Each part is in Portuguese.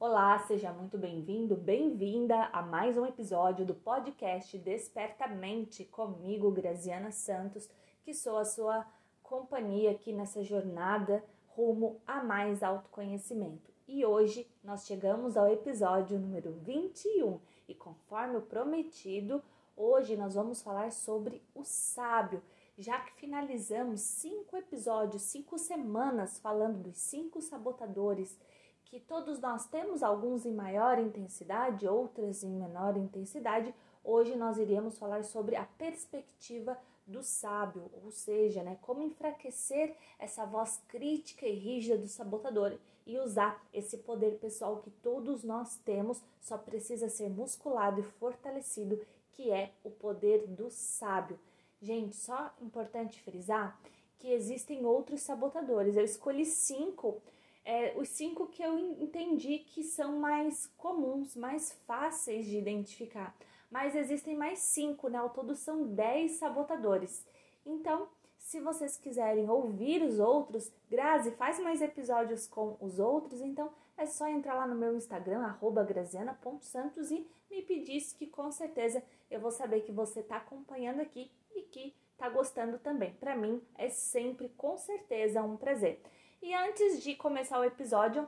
Olá, seja muito bem-vindo, bem-vinda a mais um episódio do podcast Despertamente comigo, Graziana Santos, que sou a sua companhia aqui nessa jornada rumo a mais autoconhecimento. E hoje nós chegamos ao episódio número 21 e conforme o prometido, hoje nós vamos falar sobre o sábio, já que finalizamos cinco episódios, cinco semanas falando dos cinco sabotadores que todos nós temos, alguns em maior intensidade, outras em menor intensidade. Hoje nós iremos falar sobre a perspectiva do sábio, ou seja, né, como enfraquecer essa voz crítica e rígida do sabotador e usar esse poder pessoal que todos nós temos, só precisa ser musculado e fortalecido, que é o poder do sábio. Gente, só importante frisar que existem outros sabotadores. Eu escolhi cinco é, os cinco que eu entendi que são mais comuns, mais fáceis de identificar. Mas existem mais cinco, né? Ao todo são dez sabotadores. Então, se vocês quiserem ouvir os outros, Grazi faz mais episódios com os outros, então é só entrar lá no meu Instagram, graziana.santos e me pedir que com certeza eu vou saber que você está acompanhando aqui e que está gostando também. Para mim é sempre, com certeza, um prazer. E antes de começar o episódio,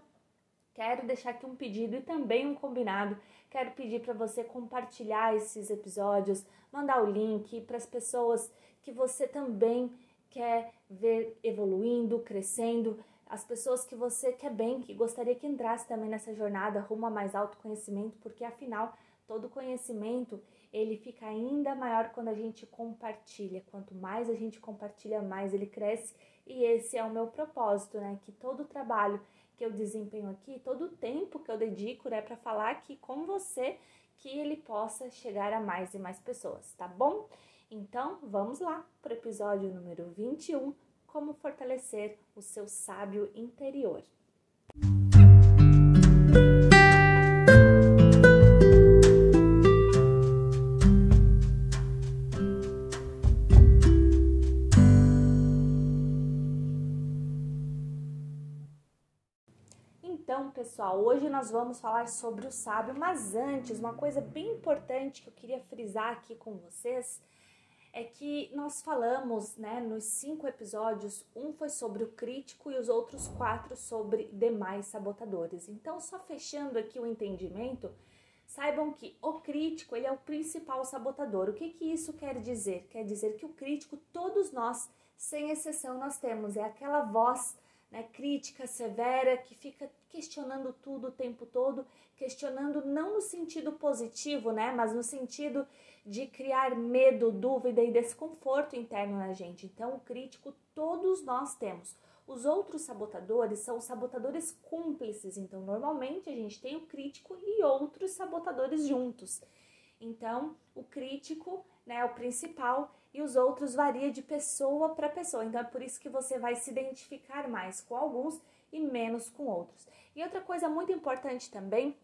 quero deixar aqui um pedido e também um combinado. Quero pedir para você compartilhar esses episódios, mandar o link para as pessoas que você também quer ver evoluindo, crescendo, as pessoas que você quer bem, que gostaria que entrasse também nessa jornada rumo a mais autoconhecimento, porque afinal, todo conhecimento, ele fica ainda maior quando a gente compartilha. Quanto mais a gente compartilha, mais ele cresce e esse é o meu propósito, né? Que todo o trabalho que eu desempenho aqui, todo o tempo que eu dedico, né, para falar aqui com você, que ele possa chegar a mais e mais pessoas, tá bom? Então, vamos lá para o episódio número 21, como fortalecer o seu sábio interior. Pessoal, hoje nós vamos falar sobre o sábio, mas antes, uma coisa bem importante que eu queria frisar aqui com vocês é que nós falamos, né, nos cinco episódios, um foi sobre o crítico e os outros quatro sobre demais sabotadores. Então, só fechando aqui o entendimento, saibam que o crítico ele é o principal sabotador. O que que isso quer dizer? Quer dizer que o crítico, todos nós, sem exceção, nós temos é aquela voz né, crítica severa que fica questionando tudo o tempo todo, questionando não no sentido positivo, né, mas no sentido de criar medo, dúvida e desconforto interno na gente. Então, o crítico todos nós temos. Os outros sabotadores são os sabotadores cúmplices. Então, normalmente a gente tem o crítico e outros sabotadores juntos. Então, o crítico, né, o principal, e os outros varia de pessoa para pessoa. Então é por isso que você vai se identificar mais com alguns e menos com outros. E outra coisa muito importante também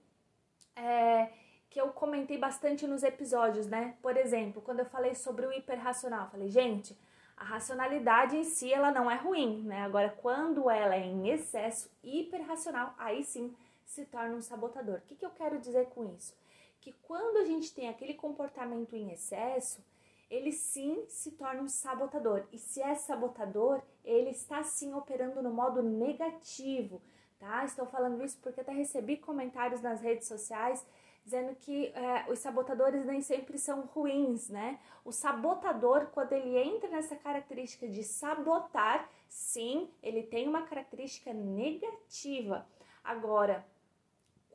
é que eu comentei bastante nos episódios, né? Por exemplo, quando eu falei sobre o hiperracional, falei, gente, a racionalidade em si ela não é ruim, né? Agora, quando ela é em excesso hiperracional, aí sim se torna um sabotador. O que, que eu quero dizer com isso? Que quando a gente tem aquele comportamento em excesso, ele sim se torna um sabotador. E se é sabotador, ele está sim operando no modo negativo, tá? Estou falando isso porque até recebi comentários nas redes sociais dizendo que é, os sabotadores nem sempre são ruins, né? O sabotador, quando ele entra nessa característica de sabotar, sim, ele tem uma característica negativa. Agora,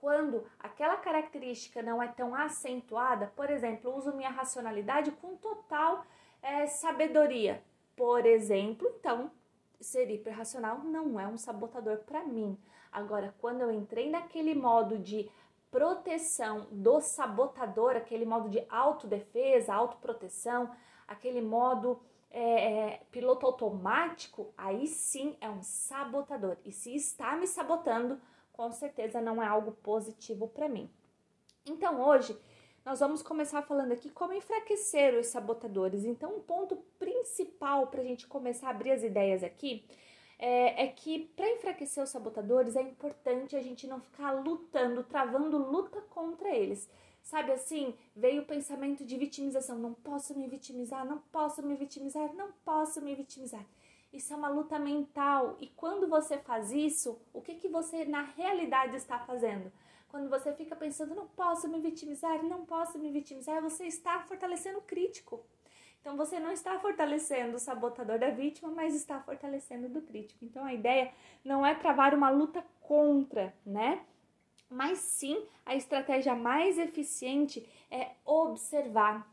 quando aquela característica não é tão acentuada, por exemplo, uso minha racionalidade com total é, sabedoria, por exemplo, então ser hiperracional não é um sabotador para mim. Agora, quando eu entrei naquele modo de proteção do sabotador, aquele modo de autodefesa, autoproteção, aquele modo é, é, piloto automático, aí sim é um sabotador. E se está me sabotando, com certeza não é algo positivo para mim. Então hoje nós vamos começar falando aqui como enfraquecer os sabotadores. Então, um ponto principal para a gente começar a abrir as ideias aqui é, é que para enfraquecer os sabotadores é importante a gente não ficar lutando, travando luta contra eles. Sabe assim, veio o pensamento de vitimização. Não posso me vitimizar, não posso me vitimizar, não posso me vitimizar. Isso é uma luta mental. E quando você faz isso, o que, que você na realidade está fazendo? Quando você fica pensando, não posso me vitimizar, não posso me vitimizar, você está fortalecendo o crítico. Então você não está fortalecendo o sabotador da vítima, mas está fortalecendo do crítico. Então a ideia não é travar uma luta contra, né? Mas sim, a estratégia mais eficiente é observar,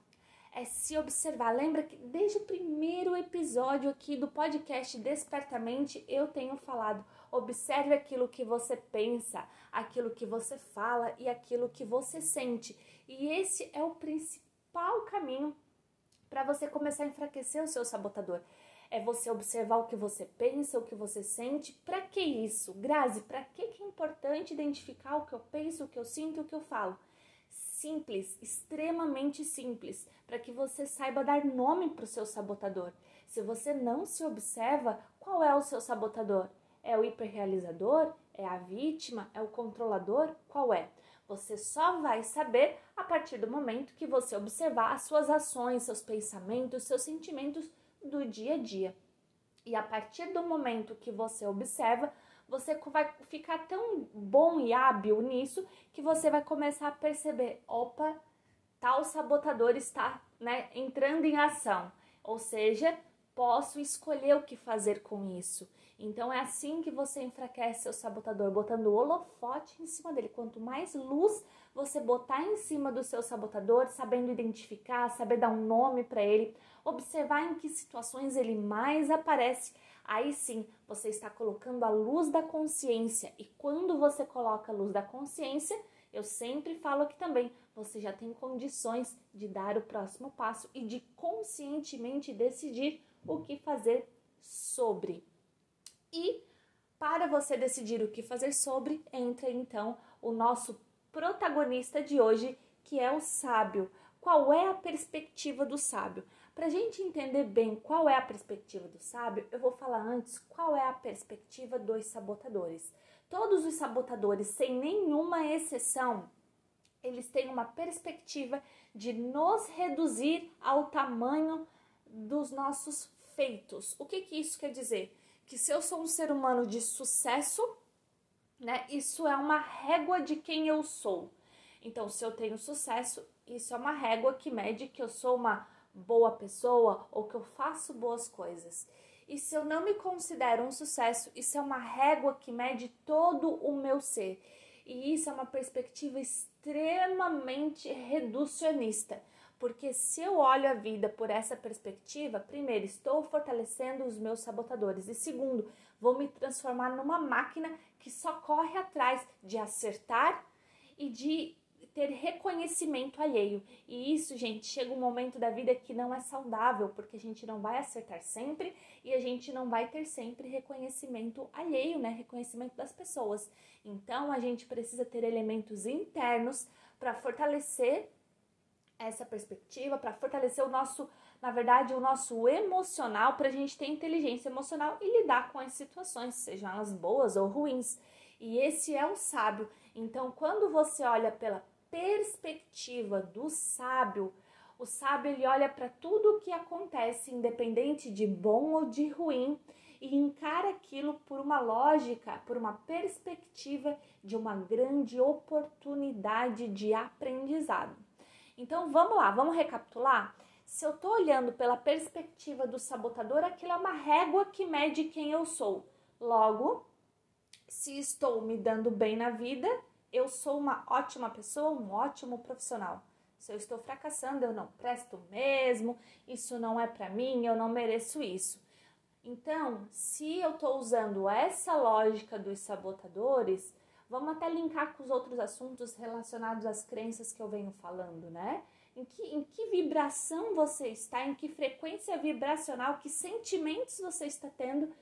é se observar. Lembra que desde o primeiro episódio aqui do podcast Despertamente eu tenho falado: observe aquilo que você pensa, aquilo que você fala e aquilo que você sente. E esse é o principal caminho para você começar a enfraquecer o seu sabotador é você observar o que você pensa, o que você sente. Para que isso? Grazi, para que, que é importante identificar o que eu penso, o que eu sinto o que eu falo? Simples, extremamente simples, para que você saiba dar nome para o seu sabotador. Se você não se observa, qual é o seu sabotador? É o hiperrealizador? É a vítima? É o controlador? Qual é? Você só vai saber a partir do momento que você observar as suas ações, seus pensamentos, seus sentimentos do dia a dia. E a partir do momento que você observa, você vai ficar tão bom e hábil nisso que você vai começar a perceber: opa, tal sabotador está né, entrando em ação. Ou seja, posso escolher o que fazer com isso. Então é assim que você enfraquece seu sabotador, botando o holofote em cima dele. Quanto mais luz você botar em cima do seu sabotador, sabendo identificar, saber dar um nome para ele, observar em que situações ele mais aparece, aí sim você está colocando a luz da consciência. E quando você coloca a luz da consciência, eu sempre falo aqui também, você já tem condições de dar o próximo passo e de conscientemente decidir o que fazer sobre. E para você decidir o que fazer sobre, entra então o nosso protagonista de hoje, que é o sábio. Qual é a perspectiva do sábio? Para a gente entender bem qual é a perspectiva do sábio, eu vou falar antes qual é a perspectiva dos sabotadores. Todos os sabotadores, sem nenhuma exceção, eles têm uma perspectiva de nos reduzir ao tamanho dos nossos feitos. O que, que isso quer dizer? Que se eu sou um ser humano de sucesso, né, isso é uma régua de quem eu sou. Então, se eu tenho sucesso, isso é uma régua que mede que eu sou uma boa pessoa ou que eu faço boas coisas. E se eu não me considero um sucesso, isso é uma régua que mede todo o meu ser. E isso é uma perspectiva extremamente reducionista. Porque se eu olho a vida por essa perspectiva, primeiro, estou fortalecendo os meus sabotadores. E segundo, vou me transformar numa máquina que só corre atrás de acertar e de ter reconhecimento alheio. E isso, gente, chega um momento da vida que não é saudável, porque a gente não vai acertar sempre e a gente não vai ter sempre reconhecimento alheio, né? Reconhecimento das pessoas. Então, a gente precisa ter elementos internos para fortalecer essa perspectiva, para fortalecer o nosso, na verdade, o nosso emocional, para a gente ter inteligência emocional e lidar com as situações, sejam elas boas ou ruins. E esse é o sábio. Então, quando você olha pela perspectiva do sábio, o sábio ele olha para tudo o que acontece, independente de bom ou de ruim, e encara aquilo por uma lógica, por uma perspectiva de uma grande oportunidade de aprendizado. Então vamos lá, vamos recapitular? Se eu estou olhando pela perspectiva do sabotador, aquilo é uma régua que mede quem eu sou. Logo, se estou me dando bem na vida, eu sou uma ótima pessoa, um ótimo profissional. Se eu estou fracassando, eu não presto mesmo, isso não é para mim, eu não mereço isso. Então, se eu estou usando essa lógica dos sabotadores, vamos até linkar com os outros assuntos relacionados às crenças que eu venho falando, né? Em que, em que vibração você está, em que frequência vibracional, que sentimentos você está tendo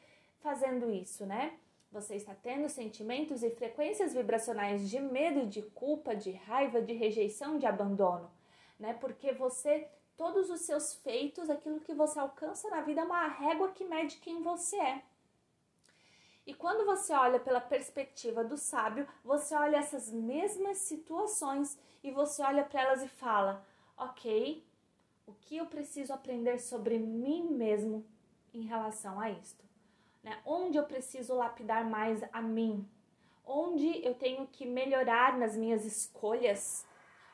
fazendo isso, né? Você está tendo sentimentos e frequências vibracionais de medo, de culpa, de raiva, de rejeição, de abandono, né? Porque você, todos os seus feitos, aquilo que você alcança na vida é uma régua que mede quem você é. E quando você olha pela perspectiva do sábio, você olha essas mesmas situações e você olha para elas e fala: ok, o que eu preciso aprender sobre mim mesmo em relação a isto? Né? Onde eu preciso lapidar mais a mim? Onde eu tenho que melhorar nas minhas escolhas?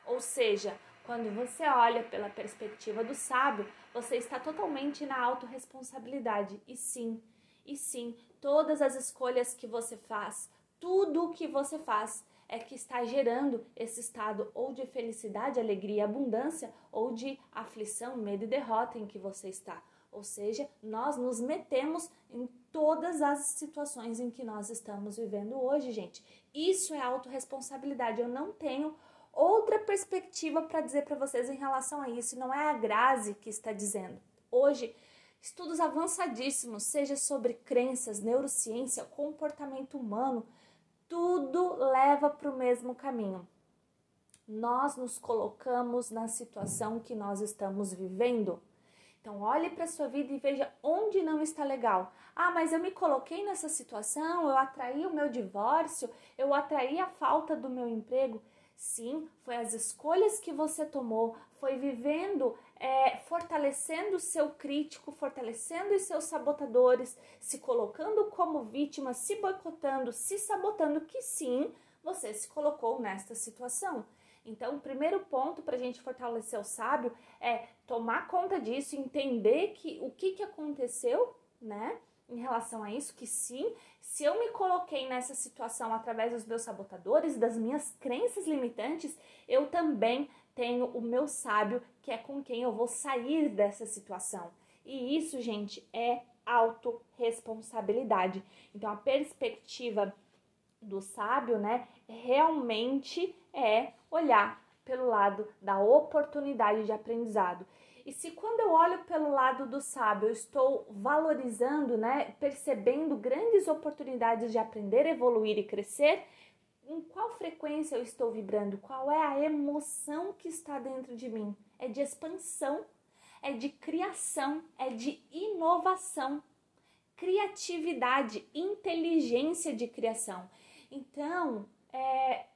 Ou seja, quando você olha pela perspectiva do sábio, você está totalmente na autorresponsabilidade. E sim, e sim, todas as escolhas que você faz, tudo o que você faz é que está gerando esse estado ou de felicidade, alegria, abundância, ou de aflição, medo e derrota em que você está. Ou seja, nós nos metemos em todas as situações em que nós estamos vivendo hoje, gente. Isso é autorresponsabilidade. Eu não tenho outra perspectiva para dizer para vocês em relação a isso. Não é a Grazi que está dizendo. Hoje estudos avançadíssimos, seja sobre crenças, neurociência, comportamento humano, tudo leva para o mesmo caminho. Nós nos colocamos na situação que nós estamos vivendo. Então, olhe para a sua vida e veja onde não está legal. Ah, mas eu me coloquei nessa situação, eu atraí o meu divórcio, eu atraí a falta do meu emprego. Sim, foi as escolhas que você tomou, foi vivendo, é, fortalecendo o seu crítico, fortalecendo os seus sabotadores, se colocando como vítima, se boicotando, se sabotando, que sim, você se colocou nesta situação. Então, o primeiro ponto para a gente fortalecer o sábio é tomar conta disso, entender que o que, que aconteceu, né? em relação a isso, que sim, se eu me coloquei nessa situação através dos meus sabotadores, das minhas crenças limitantes, eu também tenho o meu sábio, que é com quem eu vou sair dessa situação. E isso, gente, é autorresponsabilidade. Então, a perspectiva do sábio, né, realmente é olhar pelo lado da oportunidade de aprendizado. E se quando eu olho pelo lado do sábio, eu estou valorizando, né, percebendo grandes oportunidades de aprender, evoluir e crescer, em qual frequência eu estou vibrando? Qual é a emoção que está dentro de mim? É de expansão, é de criação, é de inovação, criatividade, inteligência de criação. Então, é,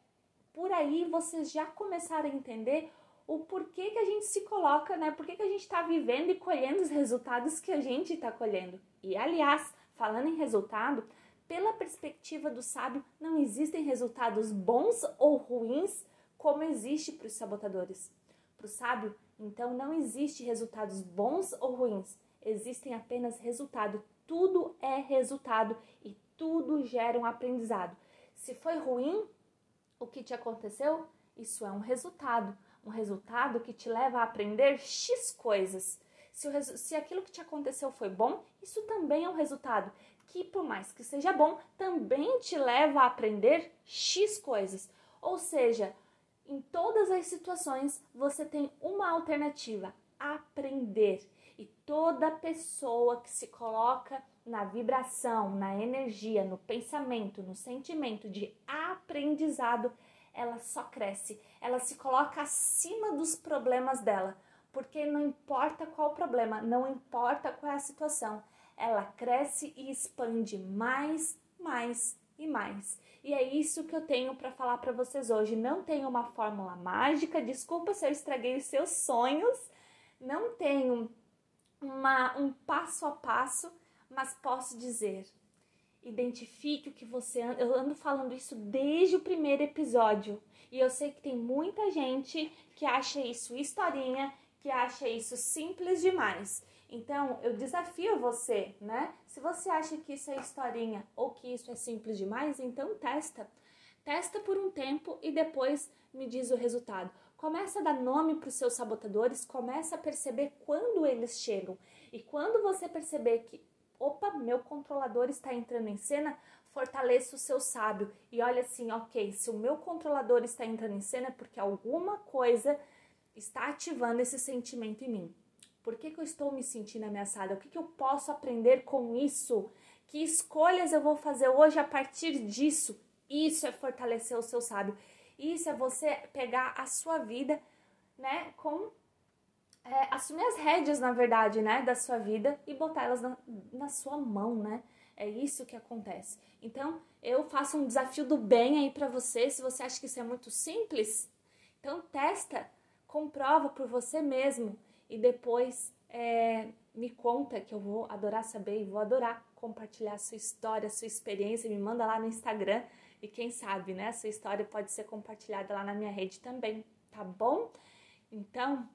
por aí vocês já começaram a entender o porquê que a gente se coloca, né? Por que, a gente está vivendo e colhendo os resultados que a gente está colhendo. E aliás, falando em resultado, pela perspectiva do sábio, não existem resultados bons ou ruins como existe para os sabotadores. Para o sábio, então, não existe resultados bons ou ruins, existem apenas resultado. Tudo é resultado e tudo gera um aprendizado. Se foi ruim o que te aconteceu, isso é um resultado um resultado que te leva a aprender X coisas. Se, o, se aquilo que te aconteceu foi bom, isso também é um resultado que, por mais que seja bom, também te leva a aprender X coisas. Ou seja, em todas as situações você tem uma alternativa: aprender. E toda pessoa que se coloca na vibração, na energia, no pensamento, no sentimento de aprendizado, ela só cresce, ela se coloca acima dos problemas dela, porque não importa qual problema, não importa qual é a situação, ela cresce e expande mais, mais e mais. E é isso que eu tenho para falar para vocês hoje. Não tenho uma fórmula mágica, desculpa se eu estraguei os seus sonhos, não tenho uma, um passo a passo, mas posso dizer: identifique o que você anda. Eu ando falando isso desde o primeiro episódio. E eu sei que tem muita gente que acha isso historinha, que acha isso simples demais. Então, eu desafio você, né? Se você acha que isso é historinha ou que isso é simples demais, então testa. Testa por um tempo e depois me diz o resultado. Começa a dar nome para os seus sabotadores, começa a perceber quando eles chegam. E quando você perceber que opa, meu controlador está entrando em cena, fortaleça o seu sábio e olha assim, ok, se o meu controlador está entrando em cena é porque alguma coisa está ativando esse sentimento em mim. Por que, que eu estou me sentindo ameaçada? O que, que eu posso aprender com isso? Que escolhas eu vou fazer hoje a partir disso? Isso é fortalecer o seu sábio. Isso é você pegar a sua vida, né, com é, assumir as rédeas, na verdade, né, da sua vida e botar elas na, na sua mão, né? É isso que acontece. Então, eu faço um desafio do bem aí para você. Se você acha que isso é muito simples, então testa, comprova por você mesmo e depois é, me conta que eu vou adorar saber e vou adorar compartilhar a sua história, a sua experiência. Me manda lá no Instagram e quem sabe, né? A sua história pode ser compartilhada lá na minha rede também, tá bom? Então,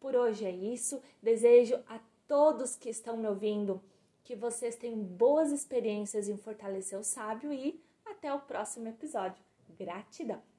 por hoje é isso. Desejo a todos que estão me ouvindo que vocês tenham boas experiências em fortalecer o sábio e até o próximo episódio. Gratidão!